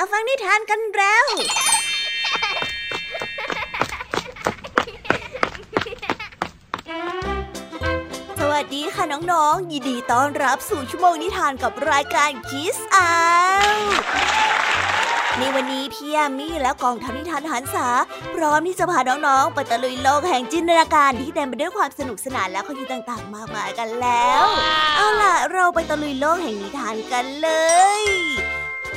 าฟังนิทานกันแล้ว สวัสดีค่ะน้องๆ ยินดีต้อนรับสู่ชั่วโมงนิทานกับรายการคิสอาในวันนี้พี่ยามีและกองทัพนิทานหันษา พร้อมที่จะพาน้องๆ ไปตะลุยโลกแห่งจินตนาการที่เต็มไปด้วยความสนุกสนานและข้อคิดต่างๆ มากมายกันแล้ว เอาล่ะ เราไปตะลุยโลกแห่งนิทานกันเลย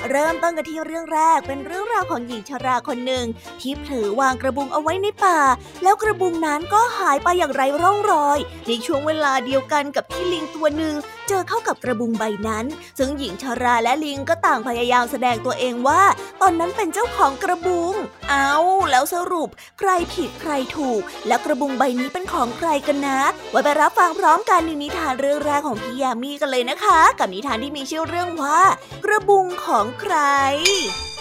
เริ่มต้นกันที่เรื่องแรกเป็นเรื่องราวของหญิงชราคนหนึ่ง ที่เผลอวางกระบุงเอาไว้ในป่า แล้วกระบุงนั้นก็หายไปอย่างไร้ร่องรอย ในช่วงเวลาเดียวกันกับที่ลิงตัวหนึ่ง เจอเข้ากับกระบุงใบนั้น ซึ่งหญิงชราและลิงก็ต่างพยายามแสดงตัวเองว่า ตอนนั้นเป็นเจ้าของกระบุง เอาแล้วสรุป ใครผิดใครถูก แล้วกระบุงใบนี้เป็นของใครกันนะ ไว้ไปรับฟังพร้อมกันในนิทานเรื่องแรกของพี่ยามีกันเลยนะคะ กับนิทานที่มีชื่อเรื่องว่า กระบุงของใคร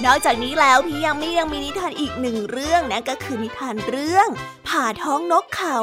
นอกจากนี้แล้วพี่ยังไม่ยังมีนิทานอีกหนึ่งเรื่องนะก็คือนิทานเรื่อง ผ่าท้องนกเขา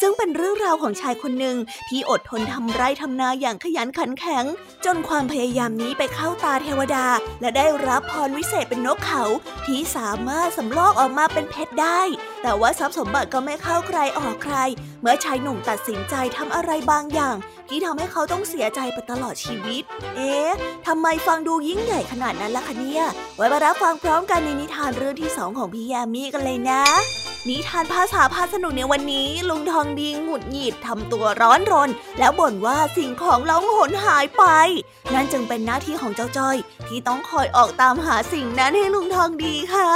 ซึ่งเป็นเรื่องราวของชายคนหนึ่งที่อดทนทำไร่ทำนาอย่างขยันขันแข็ง จนความพยายามนี้ไปเข้าตาเทวดา และได้รับพรวิเศษเป็นนกเขา ที่สามารถสำลอกออกมาเป็นเพชรได้ แต่ว่าทรัพย์สมบัติก็ไม่เข้าใครออกใคร เมื่อชายหนุ่มตัดสินใจทำอะไรบางอย่าง ที่ทำให้เขาต้องเสียใจไปตลอดชีวิต เอ๊ะทำไมฟังดูยิ่งใหญ่ขนาดนั้นล่ะคะเนี่ย ไว้มารับฟังพร้อมกันในนิทานเรื่องที่สองของพี่ยามีกันเลยนะ นิทานภาษาพาสนุกในวันนี้ ลุงทองดีหงุดหงิดทำตัวร้อนรน แล้วบ่นว่าสิ่งของล่องหนหายไป นั่นจึงเป็นหน้าที่ของเจ้าจ้อย ที่ต้องคอยออกตามหาสิ่งนั้นให้ลุงทองดีค่ะ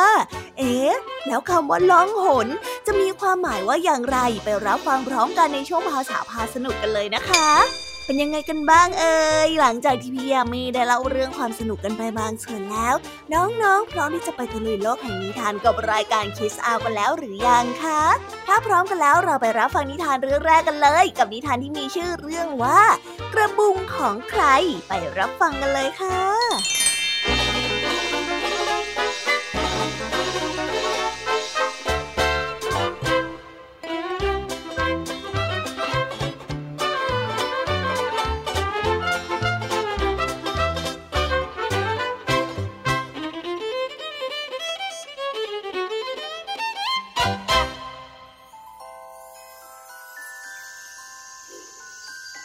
เอ๊ะ แล้วคำว่าล่องหน จะมีความหมายว่าอย่างไรไปรับฟังพร้อมกันในช่วงภาษาพาสนุกกันเลยนะคะ เป็นยังไงกันบ้างเอ่ยหลังจากที่พี่ยามีได้เล่าเรื่องความสนุกกันไปบางส่วนแล้ว น้องๆ พร้อมที่จะไปตะลุยโลกแห่งนิทานกับรายการคิสอากันแล้วหรือยังคะ ถ้าพร้อมกันแล้วเราไปรับฟังนิทานเรื่องแรกกันเลย กับนิทานที่มีชื่อเรื่องว่า กระบุงของใครไปรับฟังกันเลยค่ะ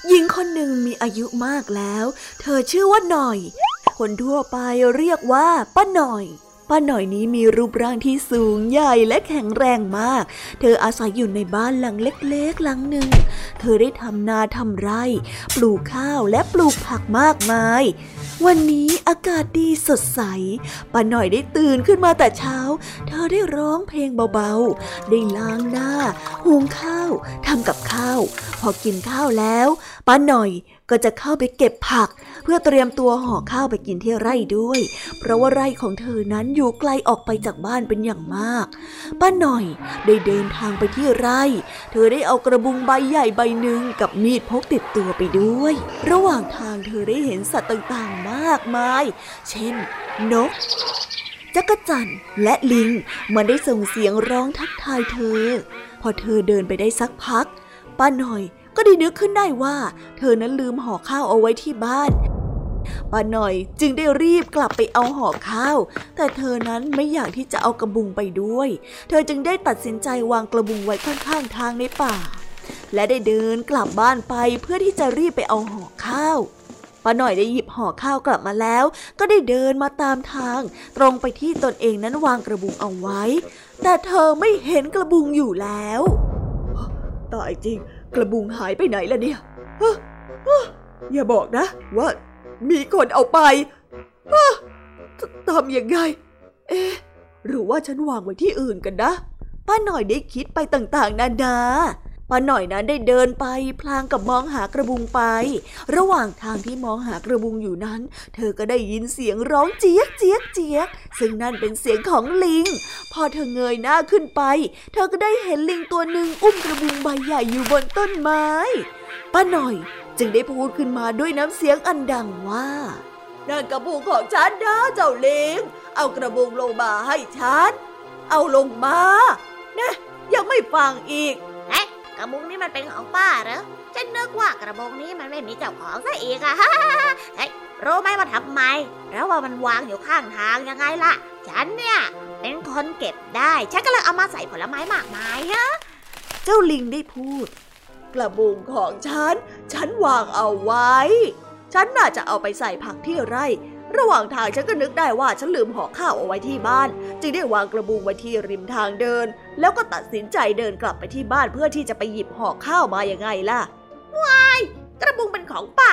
หญิงคนหนึ่งมีอายุมากแล้ว เธอชื่อว่าหน่อย คนทั่วไปเรียกว่าป้าหน่อย ป้าหน่อยนี้มีรูปร่างที่สูงใหญ่และแข็งแรงมาก เธออาศัยอยู่ในบ้านหลังเล็กๆ หลังหนึ่ง เธอได้ทำนาทำไร่ ปลูกข้าวและปลูกผักมากมาย วันนี้อากาศดีสดใส ป้าหน่อยได้ตื่นขึ้นมาแต่เช้า เธอได้ร้องเพลงเบาๆ ได้ล้างหน้า หุงข้าว ทำกับข้าว พอกินข้าวแล้ว ป้าหน่อยก็จะเข้าไปเก็บผัก เพื่อเตรียมตัวห่อข้าวไปกินที่ไร่ด้วย เพราะว่าไร่ของเธอนั้นอยู่ไกลออกไปจากบ้านเป็นอย่างมาก ป้าหน่อยได้เดินทางไปที่ไร่ เธอได้เอากระบุงใบใหญ่ใบหนึ่งกับมีดพกติดตัวไปด้วย ระหว่างทางเธอได้เห็นสัตว์ต่างๆมากมาย เช่น นกจักจั่นและลิงมันได้ส่งเสียงร้องทักทายเธอ พอเธอเดินไปได้สักพัก ป้าหน่อย ก็ได้นึกขึ้นได้ว่า เธอนั้นลืมห่อข้าวเอาไว้ที่บ้านป้าหน่อยจึงได้รีบกลับไปเอาห่อข้าว แต่เธอนั้นไม่อยากที่จะเอากระบุงไปด้วย เธอจึงได้ตัดสินใจวางกระบุงไว้ข้างๆทางในป่า และได้เดินกลับบ้านไปเพื่อที่จะรีบไปเอาห่อข้าวป้าหน่อยได้หยิบห่อข้าวกลับมาแล้ว ก็ได้เดินมาตามทาง ตรงไปที่ตนเองนั้นวางกระบุงเอาไว้ แต่เธอไม่เห็นกระบุงอยู่แล้วตายจริง กระบุงหายไปไหนล่ะเนี่ย อย่าบอกนะ ว่ามีคนเอาไปทำยังไง เอ๊ะ หรือว่าฉันวางไว้ที่อื่นกันนะ ป้าหน่อยได้คิดไปต่างๆ นานา ป้าหน่อยนั้นได้เดินไป พลางกับมองหากระบุงไป ระหว่างทางที่มองหากระบุงอยู่นั้น เธอก็ได้ยินเสียงร้องเจี๊ยกเจี๊ยกเจี๊ยก ซึ่งนั่นเป็นเสียงของลิง พอเธอเงยหน้าขึ้นไป เธอก็ได้เห็นลิงตัวหนึ่งอุ้มกระบุงใบใหญ่อยู่บนต้นไม้ ป้าหน่อยจึงได้พูดขึ้นมาด้วยน้ำเสียงอันดังว่านั่นกระบุงของฉันนะเจ้าลิง เอากระบุงลงมาให้ฉัน เอาลงมา นะ ยังไม่ฟังอีก กระบุงนี่มันเป็นของป้าเหรอ ฉันนึกว่ากระบุงนี้มันไม่มีเจ้าของซะอีกอะฮะเฮ้ยรู้ไหมว่าทำไม แล้วว่ามันวางอยู่ข้างทางยังไงล่ะ ฉันเนี่ยเป็นคนเก็บได้ ฉันก็เลยเอามาใส่ผลไม้มากมายฮะ เจ้าลิงได้พูด กระบุงของฉัน ฉันวางเอาไว้ ฉันน่าจะเอาไปใส่ผักที่ไร่ ระหว่างทางฉันก็นึกได้ว่าฉันลืมห่อข้าวเอาไว้ที่บ้าน จึงได้วางกระบุงไว้ที่ริมทางเดิน แล้วก็ตัดสินใจเดินกลับไปที่บ้านเพื่อที่จะไปหยิบห่อข้าวมาอย่างไงล่ะวายกระบุงเป็นของป้า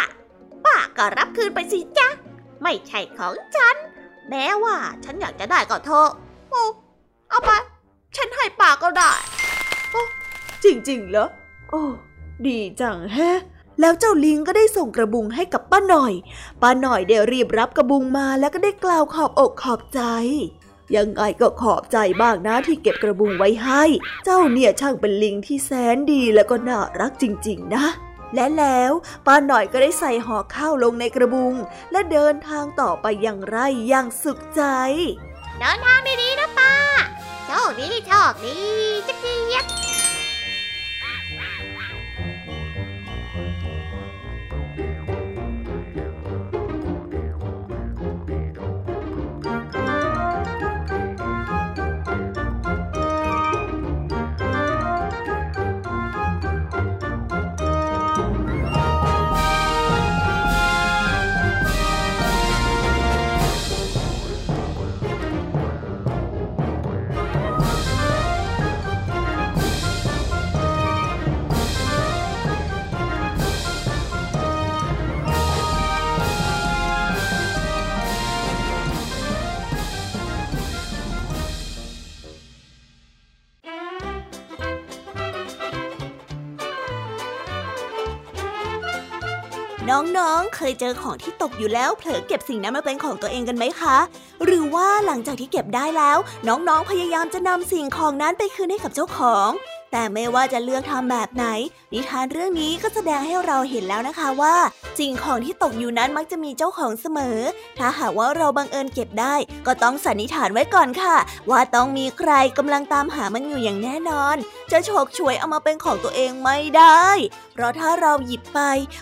ป้าก็รับคืนไปสิจ๊ะ ไม่ใช่ของฉัน แม้ว่าฉันอยากจะได้ก็เถอะโอ้เอาไป ฉันให้ป้าก็ได้จริงๆเหรอโอ้ดีจังแฮะ แล้วเจ้าลิงก็ได้ส่งกระบุงให้กับป้าหน่อย ป้าหน่อยได้รีบรับกระบุงมาแล้วก็ได้กล่าวขอบอกขอบใจ ยังไงก็ขอบใจบ้างนะที่เก็บกระบุงไว้ให้ เจ้าเนี่ยช่างเป็นลิงที่แสนดีแล้วก็น่ารักจริง ๆ นะและแล้วป้าหน่อยก็ได้ใส่ห่อข้าวลงในกระบุง และเดินทางต่อไปอย่างไรอย่างสุขใจเดินทางดีๆนะป้าโชคดีโชคดีจักเกียบ ยเจอของที่ตกอยู่แล้วเผลอเก็บสิ่งนั้นมาเป็นของตัวเองกันไหมคะ หรือว่าหลังจากที่เก็บได้แล้ว น้องๆพยายามจะนำสิ่งของนั้นไปคืนให้กับเจ้าของแต่ไม่ว่าจะเลือกทำแบบไหน นิทานเรื่องนี้ก็แสดงให้เราเห็นแล้วนะคะว่าสิ่งของที่ตกอยู่นั้นมักจะมีเจ้าของเสมอ ถ้าหากว่าเราบังเอิญเก็บได้ ก็ต้องสันนิษฐานไว้ก่อนค่ะ ว่าต้องมีใครกำลังตามหามันอยู่อย่างแน่นอน จะฉกฉวยเอามาเป็นของตัวเองไม่ได้ เพราะถ้าเราหยิบไป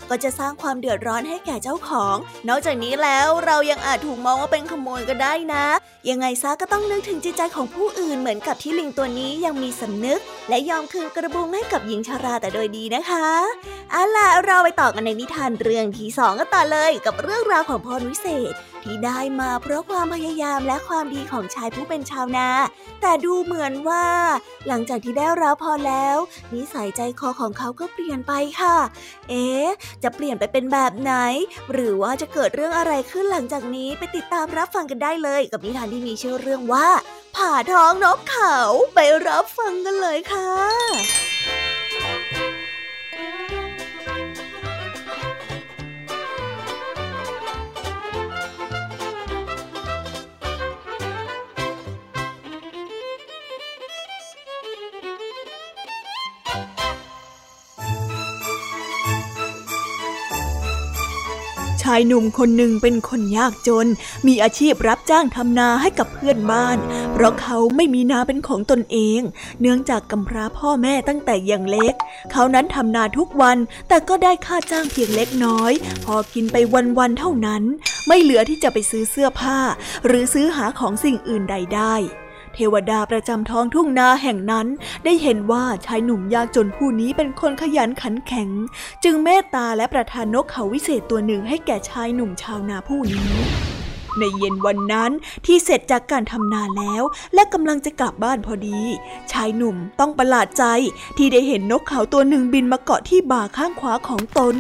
ก็จะสร้างความเดือดร้อนให้แก่เจ้าของ นอกจากนี้แล้วเรายังอาจถูกมองว่าเป็นขโมยก็ได้นะ ยังไงซะก็ต้องนึกถึงจิตใจของผู้อื่นเหมือนกับที่ลิงตัวนี้ยังมีสำนึกและยอมคืนกระบุงให้กับหญิงชาราแต่โดยดีนะคะเอาล่ะเราไปต่อกันในนิทานเรื่องที่สองกันต่อเลยกับเรื่องราวของพรวิเศษ ที่ได้มาเพราะความพยายามและความดีของชายผู้เป็นชาวนา แต่ดูเหมือนว่า หลังจากที่ได้รับพรแล้ว นิสัยใจคอของเขาก็เปลี่ยนไปค่ะ เอ๊ะจะเปลี่ยนไปเป็นแบบไหน หรือว่าจะเกิดเรื่องอะไรขึ้นหลังจากนี้ไปติดตามรับฟังกันได้เลย กับนิทานที่มีชื่อเรื่องว่า ผ่าท้องนกเขาไปรับฟังกันเลยค่ะายหนุ่มคนหนึ่งเป็นคนยากจน มีอาชีพรับจ้างทำนาให้กับเพื่อนบ้าน เพราะเขาไม่มีนาเป็นของตนเอง เนื่องจากกำพร้าพ่อแม่ตั้งแต่ยังเล็ก เขานั้นทำนาทุกวันแต่ก็ได้ค่าจ้างเพียงเล็กน้อย พอกินไปวันๆเท่านั้น ไม่เหลือที่จะไปซื้อเสื้อผ้า หรือซื้อหาของสิ่งอื่นใดได้ เทวดาประจำท้องทุ่งนาแห่งนั้น ได้เห็นว่าชายหนุ่มยากจนผู้นี้เป็นคนขยันขันแข็ง จึงเมตตาและประทานนกเขาวิเศษตัวหนึ่งให้แก่ชายหนุ่มชาวนาผู้นี้ ในเย็นวันนั้นที่เสร็จจากการทำนาแล้ว และกำลังจะกลับบ้านพอดี ชายหนุ่มต้องประหลาดใจที่ได้เห็นนกเขาตัวหนึ่งบินมาเกาะที่บ่าข้างขวาของตน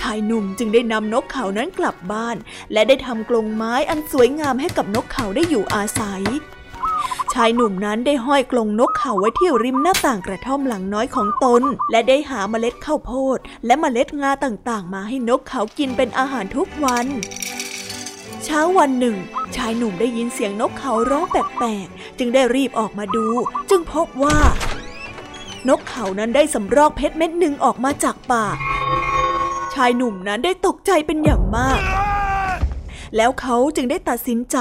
ชายหนุ่มจึงได้นำนกเขานั้นกลับบ้าน และได้ทำกรงไม้อันสวยงามให้กับนกเขาได้อยู่อาศัย ชายหนุ่มนั้นได้ห้อยกรงนกเขาไว้ที่ริมหน้าต่างกระท่อมหลังน้อยของตน และได้หาเมล็ดข้าวโพด และเมล็ดงาต่างๆ มาให้นกเขากินเป็นอาหารทุกวันเช้าวันหนึ่ง ชายหนุ่มได้ยินเสียงนกเขาร้องแปลกๆ จึงได้รีบออกมาดู จึงพบว่า นกเขานั้นได้สำรอกเพชรเม็ดหนึ่งออกมาจากปาก ชายหนุ่มนั้นได้ตกใจเป็นอย่างมาก แล้วเขาจึงได้ตัดสินใจ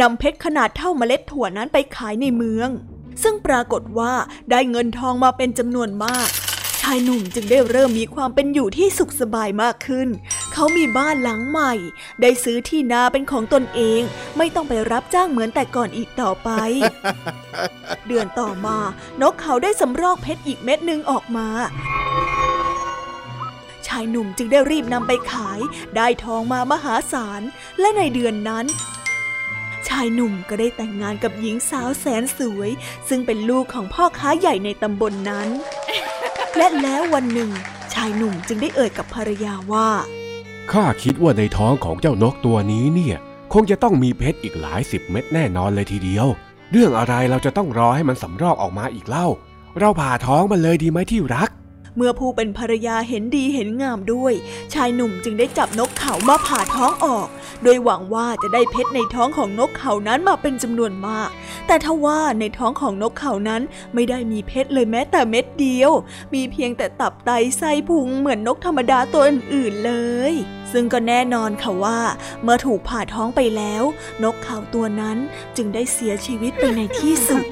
นำเพชรขนาดเท่าเมล็ดถั่วนั้นไปขายในเมือง ซึ่งปรากฏว่าได้เงินทองมาเป็นจำนวนมากชายหนุ่มจึงได้เริ่มมีความเป็นอยู่ที่สุขสบายมากขึ้น เขามีบ้านหลังใหม่ ได้ซื้อที่นาเป็นของตนเอง ไม่ต้องไปรับจ้างเหมือนแต่ก่อนอีกต่อไป เดือนต่อมา นกเขาได้สำรอกเพชรอีกเม็ดหนึ่งออกมาายหนุ่มจึงได้รีบนำไปขาย ได้ทองมามหาศาล และในเดือนนั้น ชายหนุ่มก็ได้แต่งงานกับหญิงสาวแสนสวย ซึ่งเป็นลูกของพ่อค้าใหญ่ในตำบลนนั้น และแล้ววันหนึ่ง ชายหนุ่มจึงได้เอ่ยกับภรรยาว่า ข้าคิดว่าในท้องของเจ้านกตัวนี้เนี่ย คงจะต้องมีเพชรอีกหลายสิบเม็ดแน่นอนเลยทีเดียว เรื่องอะไรเราจะต้องรอให้มันสำรอกออกมาอีกเล่า เราผ่าท้องมันเลยดีไหมที่รัก เมื่อผู้เป็นภรรยาเห็นดีเห็นงามด้วย ชายหนุ่มจึงได้จับนกเขามาผ่าท้องออก โดยหวังว่าจะได้เพชรในท้องของนกเขานั้นมาเป็นจำนวนมาก แต่ทว่าในท้องของนกเขานั้นไม่ได้มีเพชรเลยแม้แต่เม็ดเดียว มีเพียงแต่ตับไตไส้พุงเหมือนนกธรรมดาตัวอื่นๆเลย ซึ่งก็แน่นอนค่ะว่า เมื่อถูกผ่าท้องไปแล้ว นกเขาตัวนั้นจึงได้เสียชีวิตไปในที่สุด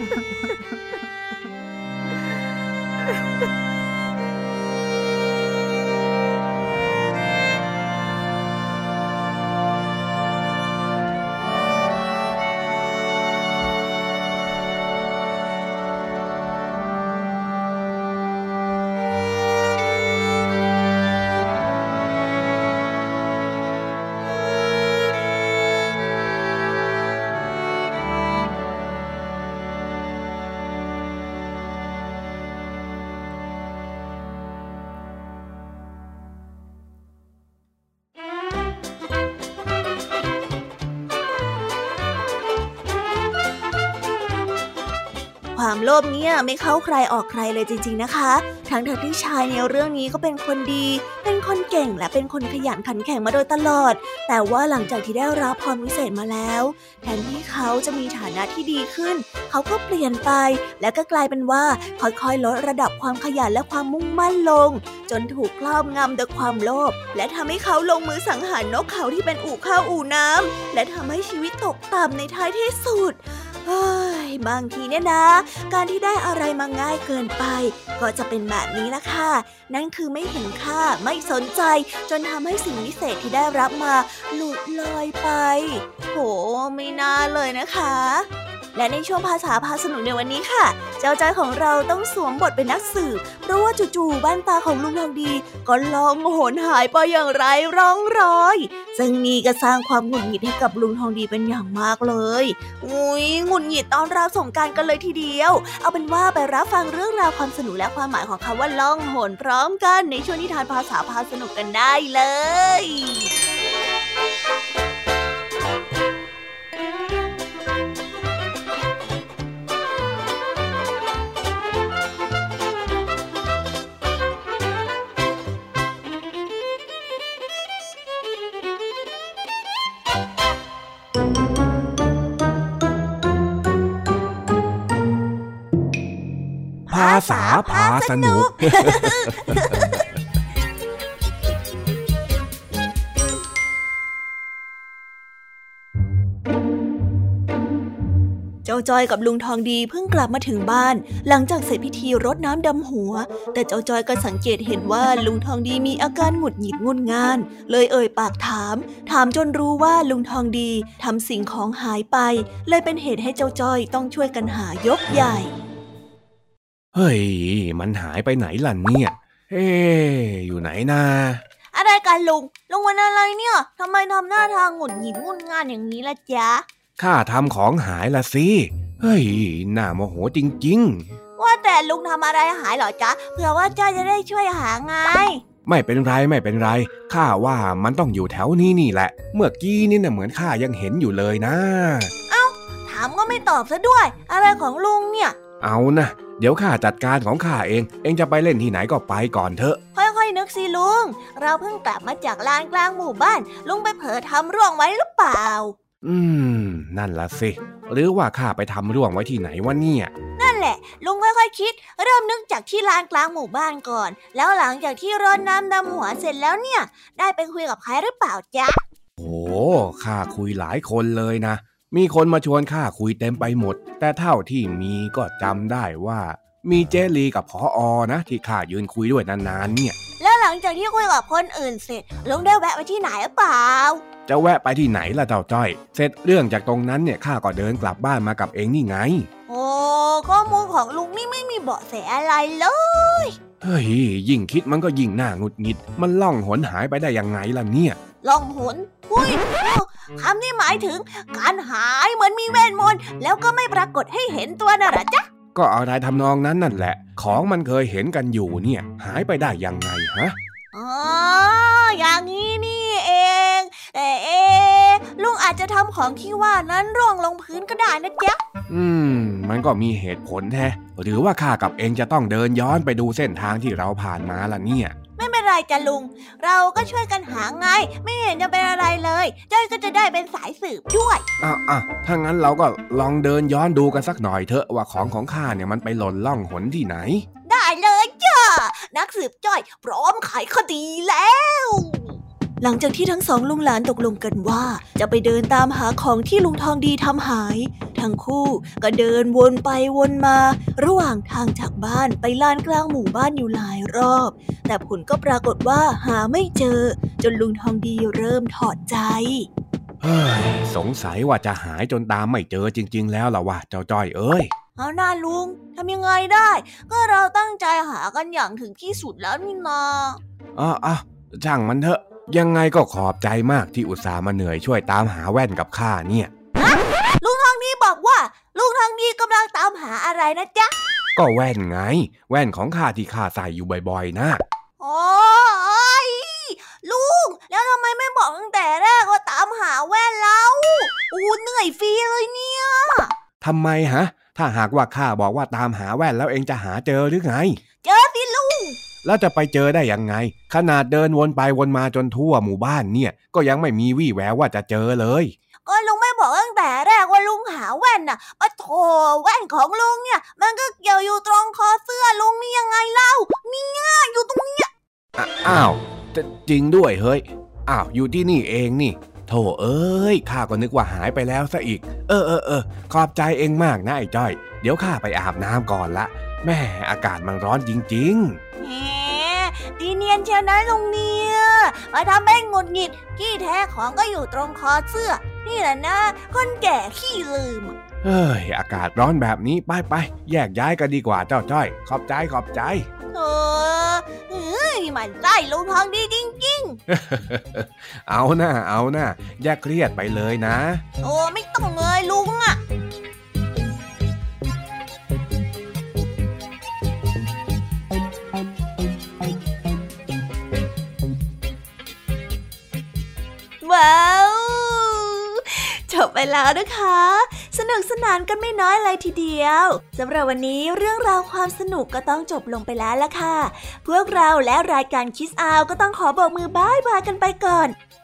มเนี่ยไม่เข้าใครออกใครเลยจริง ๆนะคะ ทั้งที่ชายในเรื่องนี้ก็เป็นคนดี เป็นคนเก่งและเป็นคนขยันขันแข็งมาโดยตลอด แต่ว่าหลังจากที่ได้รับพรวิเศษมาแล้วแทนที่เขาจะมีฐานะที่ดีขึ้น เขาก็เปลี่ยนไป และก็กลายเป็นว่าค่อยๆลดระดับความขยันและความมุ่งมั่นลง จนถูกครอบงำด้วยความโลภและทำให้เขาลงมือสังหารนกเขาที่เป็นอู่ข้าวอู่น้ำและทำให้ชีวิตตกต่ำในท้ายที่สุดเฮ้ย บางทีเนี่ยนะ การที่ได้อะไรมาง่ายเกินไป ก็จะเป็นแบบนี้ละค่ะ นั่นคือไม่เห็นค่าไม่สนใจ จนทำให้สิ่งวิเศษที่ได้รับมา หลุดลอยไป โหไม่น่าเลยนะคะ และในช่วงภาษาพาสนุกในวันนี้ค่ะ เจ้าจ้อยของเราต้องสวมบทเป็นนักสืบเพราะว่าจู่ๆบ้านตาของลุงทองดี ก็ลองโหนหายไปอย่างไรร่องรอย ซึ่งนี่ก็สร้างความหงุดหงิดให้กับลุงทองดีเป็นอย่างมากเลยอุ้ยหงุดหงิดตอนราส่งการกันเลยทีเดียว เอาเป็นว่าไปรับฟังเรื่องราวความสนุกและความหมายของคำว่าล่องหนพร้อมกันในช่วงนิทานภาษาพาสนุกกันได้เลย ษาพาสนุก เจ้าจอยกับลุงทองดีเพิ่งกลับมาถึงบ้าน หลังจากเสร็จพิธีรดน้ำดำหัว แต่เจ้าจอยก็สังเกตเห็นว่าลุงทองดีมีอาการหงุดหงิดงุนงาน เลยเอ่ยปากถาม ถามจนรู้ว่าลุงทองดีทำสิ่งของหายไป เลยเป็นเหตุให้เจ้าจอยต้องช่วยกันหายกใหญ่ เฮ้ย มันหายไปไหนล่ะเนี่ย เอ๊ะอยู่ไหนนะอะไรกันลุง ลุงวันอะไรเนี่ย ทำไมทำหน้าทางหงุดหงิดงุนงานอย่างนี้ล่ะจ๊ะ ข้าทำของหายละสิ เฮ้ยน่าโมโหจริงว่าแต่ลุงทำอะไรหายเหรอจ๊ะ เผื่อว่าจ้อยจะได้ช่วยหาไงๆไม่เป็นไรไม่เป็นไร ข้าว่ามันต้องอยู่แถวนี้นี่แหละ เมื่อกี้นี่น่ะเหมือนข้ายังเห็นอยู่เลยนะถามก็ไม่ตอบซะด้วย อะไรของลุงเนี่ย เอานะเดี๋ยวข้าจัดการของข้าเอง เองจะไปเล่นที่ไหนก็ไปก่อนเถอะ ค่อยๆนึกสิลุง เราเพิ่งกลับมาจากลานกลางหมู่บ้าน ลุงไปเผลอทำร่วงไว้หรือเปล่า อืม นั่นละสิ หรือว่าข้าไปทำร่วงไว้ที่ไหนวะเนี่ย นั่นแหละ ลุงค่อยๆคิด เริ่มนึกจากที่ลานกลางหมู่บ้านก่อน แล้วหลังจากที่รดน้ำดำหัวเสร็จแล้วเนี่ย ได้ไปคุยกับใครหรือเปล่าจ๊ะโอ้ข้าคุยหลายคนเลยนะ มีคนมาชวนข้าคุยเต็มไปหมด แต่เท่าที่มีก็จำได้ว่า มีเจลีกับพออนะ ที่ข้ายืนคุยด้วยนานๆเนี่ย แล้วหลังลังจากที่คุยกับคนอื่นเสร็จลุงได้แวะไปที่ไหนหรือเปล่า จะแวะไปที่ไหนล่ะเจ้าจ้อย เสร็จเรื่องจากตรงนั้นเนี่ยข้าก็เดินกลับบ้านมากับเองนี่ไง โอ้ข้อมูลของลุงนี่ไม่มีเบาะแสอะไรเลยเฮ้ยยิ่งคิดมันก็ยิ่งน่าหงุดหงิด มันล่องหนหายไปได้ยังไงล่ะเนี่ย ล่องหนหุ้ยคำนี้หมายถึง การหายเหมือนมีเวทมนต์แล้วก็ไม่ปรากฏให้เห็นตัวน่ะเหรอจ๊ะ ก็อะไรทำนองนั้นนั่นแหละ ของมันเคยเห็นกันอยู่เนี่ย หายไปได้ยังไงฮะอ๋ออย่างนี้นี่เอง แต่เอะลุงอาจจะทำของที่ว่านั้นร่วงลงพื้นก็ได้นะจ๊ะ อืม มันก็มีเหตุผลแท้หรือว่าข้ากับเองจะต้องเดินย้อนไปดูเส้นทางที่เราผ่านมาล่ะเนี่ย ไม่เป็นไรจ้ะลุง เราก็ช่วยกันหาไง ไม่เห็นจะเป็นอะไรเลยจ้อยก็จะได้เป็นสายสืบด้วยอะอะถ้างั้นเราก็ลองเดินย้อนดูกันสักหน่อยเถอะว่าของของข้าเนี่ยมันไปหล่นล่องหนที่ไหน ได้เลยจ้ะนักสืบจ้อย พร้อมไขคดีแล้ว หลังจากที่ทั้งสองลุงหลานตกลงกันว่า จะไปเดินตามหาของที่ลุงทองดีทำหาย ทั้งคู่ก็เดินวนไปวนมา ระหว่างทางจากบ้านไปลานกลางหมู่บ้านอยู่หลายรอบ แต่ผลก็ปรากฏว่าหาไม่เจอ จนลุงทองดีเริ่มถอดใจเฮ้ยสงสัยว่าจะหายจนตามไม่เจอจริง ๆ แล้วล่ะวะเจ้าจ้อยเอ้ยเอาหน้าลุงทำยังไงได้ ก็เราตั้งใจหากันอย่างถึงที่สุดแล้วนี่นาอะอะช่างมันเถอะ ยังไงก็ขอบใจมากที่อุตส่าห์มาเหนื่อยช่วยตามหาแว่นกับข้าเนี่ย ลุงทองดีบอกว่า ลุงทองดีกำลังตามหาอะไรนะจ๊ะ ก็แว่นไง แว่นของข้าที่ข้าใส่อยู่บ่อยๆนะโอ้ยลุง แล้วทำไมไม่บอกตั้งแต่แรกว่าตามหาแว่นเราอู้เหนื่อยฟรีเลยเนี่ยทำไมฮะ ถ้าหากว่าข้าบอกว่าตามหาแว่นแล้วเองจะหาเจอหรือไงเจอสิลุง แล้วจะไปเจอได้ยังไง ขนาดเดินวนไปวนมาจนทั่วหมู่บ้านเนี่ย ก็ยังไม่มีวี่แววว่าจะเจอเลยก็ลุงไม่บอกตั้งแต่แรกว่าลุงหาแว่นน่ะปะโถแว่นของลุงเนี่ย มันก็เกี่ยวอยู่ตรงคอเสื้อลุงนี่ยังไงเล่า เนี่ยอยู่ตรงเนี้ยอะอ้าวจะจริงด้วยเฮ้ยอ้าวอยู่ที่นี่เองนี่โถเอ้ยข้าก็นึกว่าหายไปแล้วซะอีก เออเออเออขอบใจเองมากนะไอ้จ้อย เดี๋ยวข้าไปอาบน้ำก่อนละแม่อากาศมันร้อนจริง แหมดีเนียนเชียวนะลุงเนี่ยมาทำเป็นหงุดหงิดที่แท้ของก็อยู่ตรงคอเสื้อ นี่แหละนะ คนแก่ขี้ลืมๆเฮ้ย อากาศร้อนแบบนี้ไปไปแยกย้ายกันดีกว่าเจ้าจ้อย ขอบใจขอบใจเออเฮ้ยมันไส้ลุงทองดีจริงเอาหน้าเอาหน้าอย่าเครียดไปเลยนะๆโอ้ไม่ต้องเลยลุงอะ ว้าวจบไปแล้วนะคะ สนุกสนานกันไม่น้อยเลยทีเดียวสำหรับวันนี้เรื่องราวความสนุกก็ต้องจบลงไปแล้วละค่ะ พวกเราและรายการ Kids Hour ก็ต้องขอโบกมือ bye bye กันไปก่อน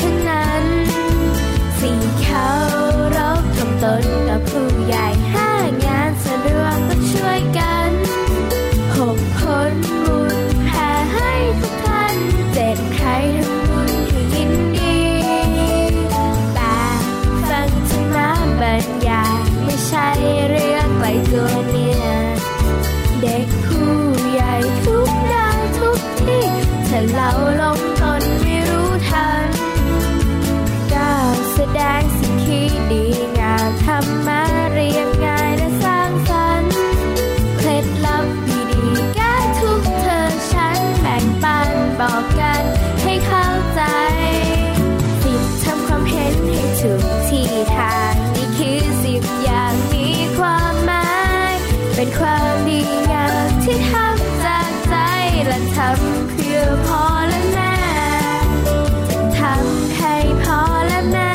ทั้นั้น สีขารักทำตนกับผู้ใหญ่็นความดีงามที่ทำจากใจและทำเพื่อพ่อและแม่จะทำให้พ่อและแม่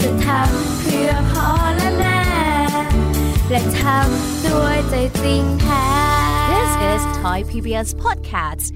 จะทำเพื่อพ่อและแม่ และทำด้วยใจจริงแท้ This is Thai PBS Podcast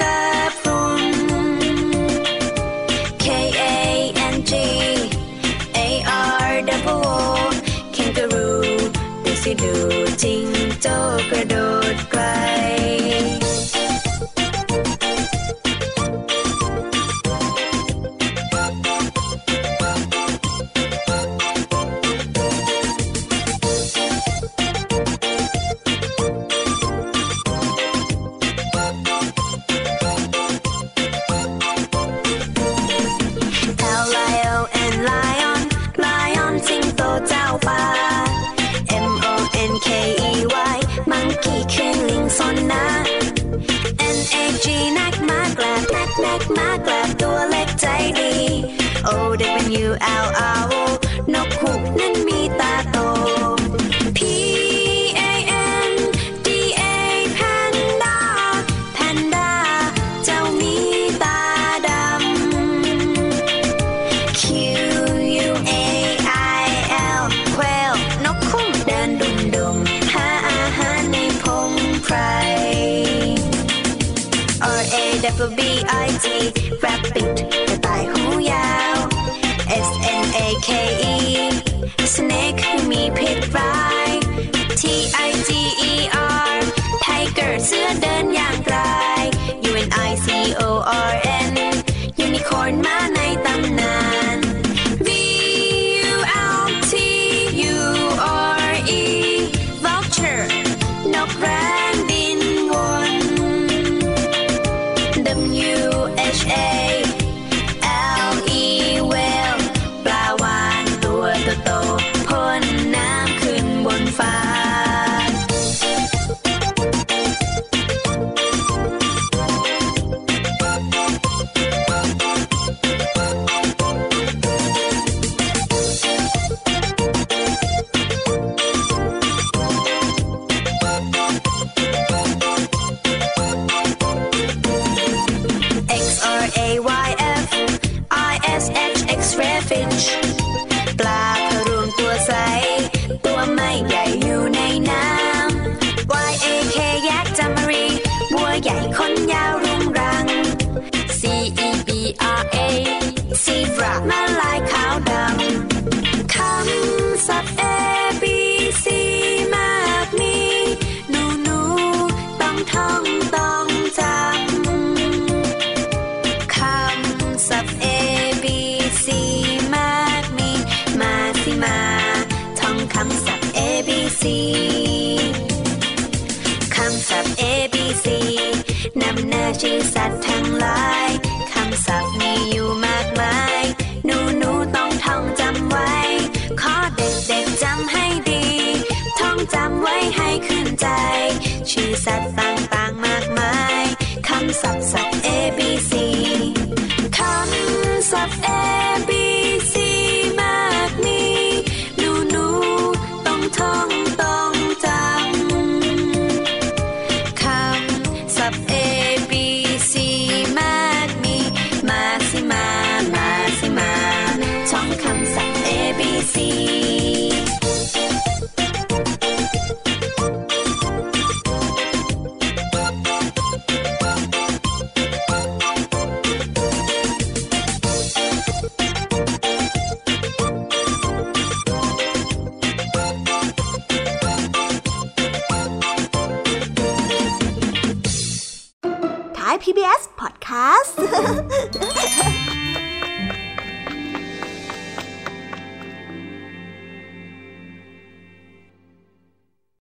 Labrador กี่เครื่งลิงซอนนะ N A G นักมากราบนักนักมากราบตัวเล็กใจดี O W L R My name. ญ่คนยาวเรียงรัง C E B R A zebra